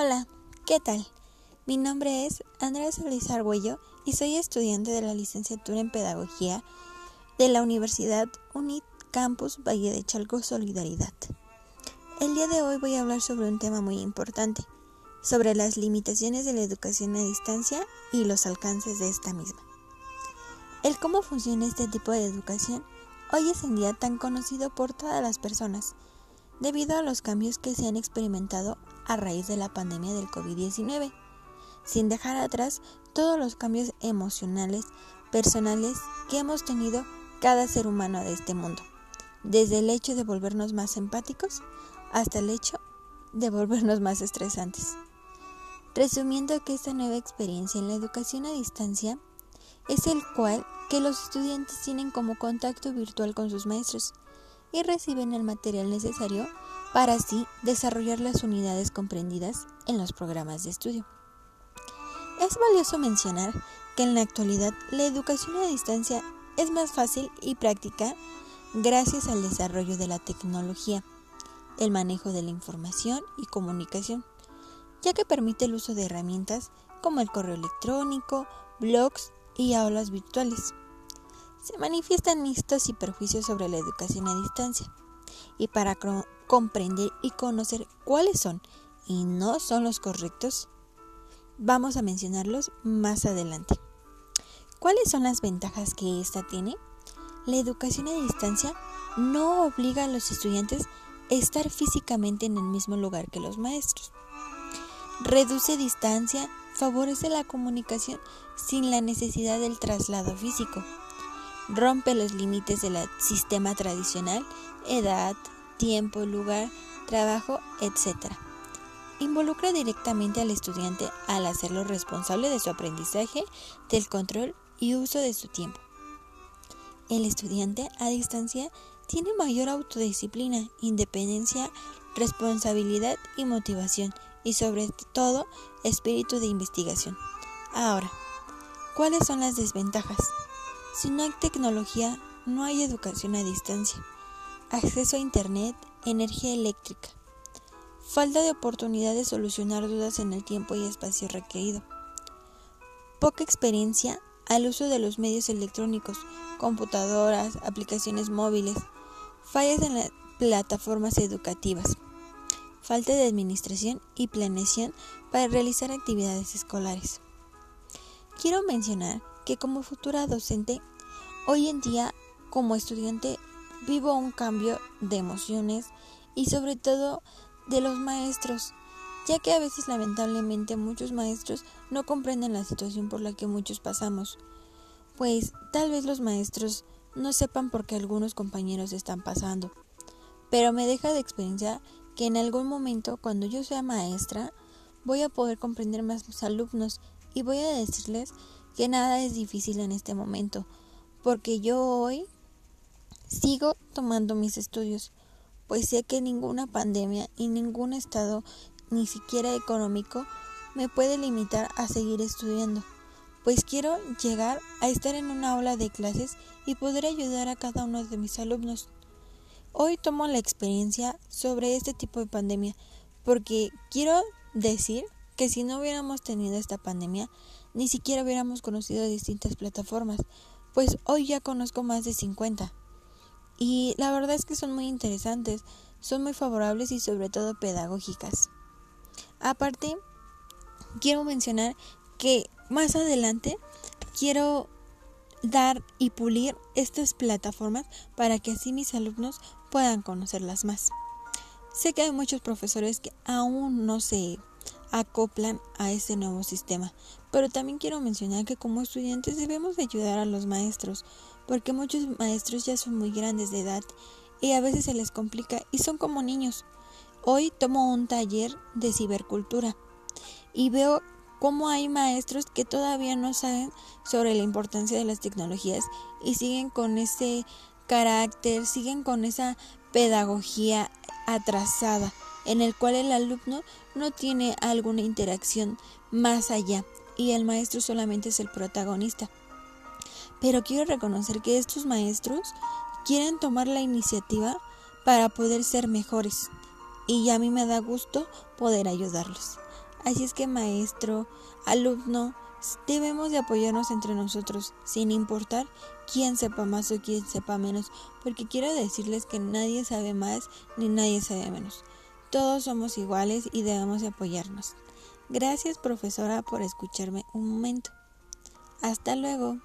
Hola, ¿qué tal? Mi nombre es Andrea Solís Arguello y soy estudiante de la licenciatura en Pedagogía de la Universidad UNIT Campus Valle de Chalco Solidaridad. El día de hoy voy a hablar sobre un tema muy importante, sobre las limitaciones de la educación a distancia y los alcances de esta misma. El cómo funciona este tipo de educación hoy es en día tan conocido por todas las personas, debido a los cambios que se han experimentado a raíz de la pandemia del COVID-19, sin dejar atrás todos los cambios emocionales, personales que hemos tenido cada ser humano de este mundo, desde el hecho de volvernos más empáticos hasta el hecho de volvernos más estresantes. Resumiendo que esta nueva experiencia en la educación a distancia es el cual que los estudiantes tienen como contacto virtual con sus maestros y reciben el material necesario para así desarrollar las unidades comprendidas en los programas de estudio. Es valioso mencionar que en la actualidad la educación a distancia es más fácil y práctica gracias al desarrollo de la tecnología, el manejo de la información y comunicación, ya que permite el uso de herramientas como el correo electrónico, blogs y aulas virtuales. Se manifiestan mitos y perjuicios sobre la educación a distancia, y para comprender y conocer cuáles son y no son los correctos, vamos a mencionarlos más adelante. ¿Cuáles son las ventajas que esta tiene? La educación a distancia no obliga a los estudiantes a estar físicamente en el mismo lugar que los maestros. Reduce distancia, favorece la comunicación sin la necesidad del traslado físico. Rompe los límites del sistema tradicional, edad, tiempo, lugar, trabajo, etc. Involucra directamente al estudiante al hacerlo responsable de su aprendizaje, del control y uso de su tiempo. El estudiante a distancia tiene mayor autodisciplina, independencia, responsabilidad y motivación y sobre todo espíritu de investigación. Ahora, ¿cuáles son las desventajas? Si no hay tecnología, no hay educación a distancia. Acceso a Internet, energía eléctrica, falta de oportunidad de solucionar dudas en el tiempo y espacio requerido, poca experiencia al uso de los medios electrónicos, computadoras, aplicaciones móviles, fallas en las plataformas educativas, falta de administración y planeación para realizar actividades escolares. Quiero mencionar que como futura docente, hoy en día como estudiante vivo un cambio de emociones y sobre todo de los maestros, ya que a veces lamentablemente muchos maestros no comprenden la situación por la que muchos pasamos, pues tal vez los maestros no sepan por qué algunos compañeros están pasando, pero me deja de experiencia que en algún momento cuando yo sea maestra voy a poder comprender más a mis alumnos y voy a decirles que nada es difícil en este momento, porque yo hoy Sigo tomando mis estudios, pues sé que ninguna pandemia y ningún estado, ni siquiera económico, me puede limitar a seguir estudiando, pues quiero llegar a estar en una aula de clases y poder ayudar a cada uno de mis alumnos. Hoy tomo la experiencia sobre este tipo de pandemia, porque quiero decir que si no hubiéramos tenido esta pandemia, ni siquiera hubiéramos conocido distintas plataformas, pues hoy ya conozco más de 50. Y la verdad es que son muy interesantes, son muy favorables y sobre todo pedagógicas. Aparte, quiero mencionar que más adelante quiero dar y pulir estas plataformas para que así mis alumnos puedan conocerlas más. Sé que hay muchos profesores que aún no se acoplan a este nuevo sistema, pero también quiero mencionar que como estudiantes debemos ayudar a los maestros, porque muchos maestros ya son muy grandes de edad y a veces se les complica y son como niños. Hoy tomo un taller de cibercultura y veo cómo hay maestros que todavía no saben sobre la importancia de las tecnologías y siguen con ese carácter, siguen con esa pedagogía atrasada en el cual el alumno no tiene alguna interacción más allá y el maestro solamente es el protagonista. Pero quiero reconocer que estos maestros quieren tomar la iniciativa para poder ser mejores y a mí me da gusto poder ayudarlos. Así es que maestro, alumno, debemos de apoyarnos entre nosotros, sin importar quién sepa más o quién sepa menos, porque quiero decirles que nadie sabe más ni nadie sabe menos. Todos somos iguales y debemos de apoyarnos. Gracias profesora por escucharme un momento. Hasta luego.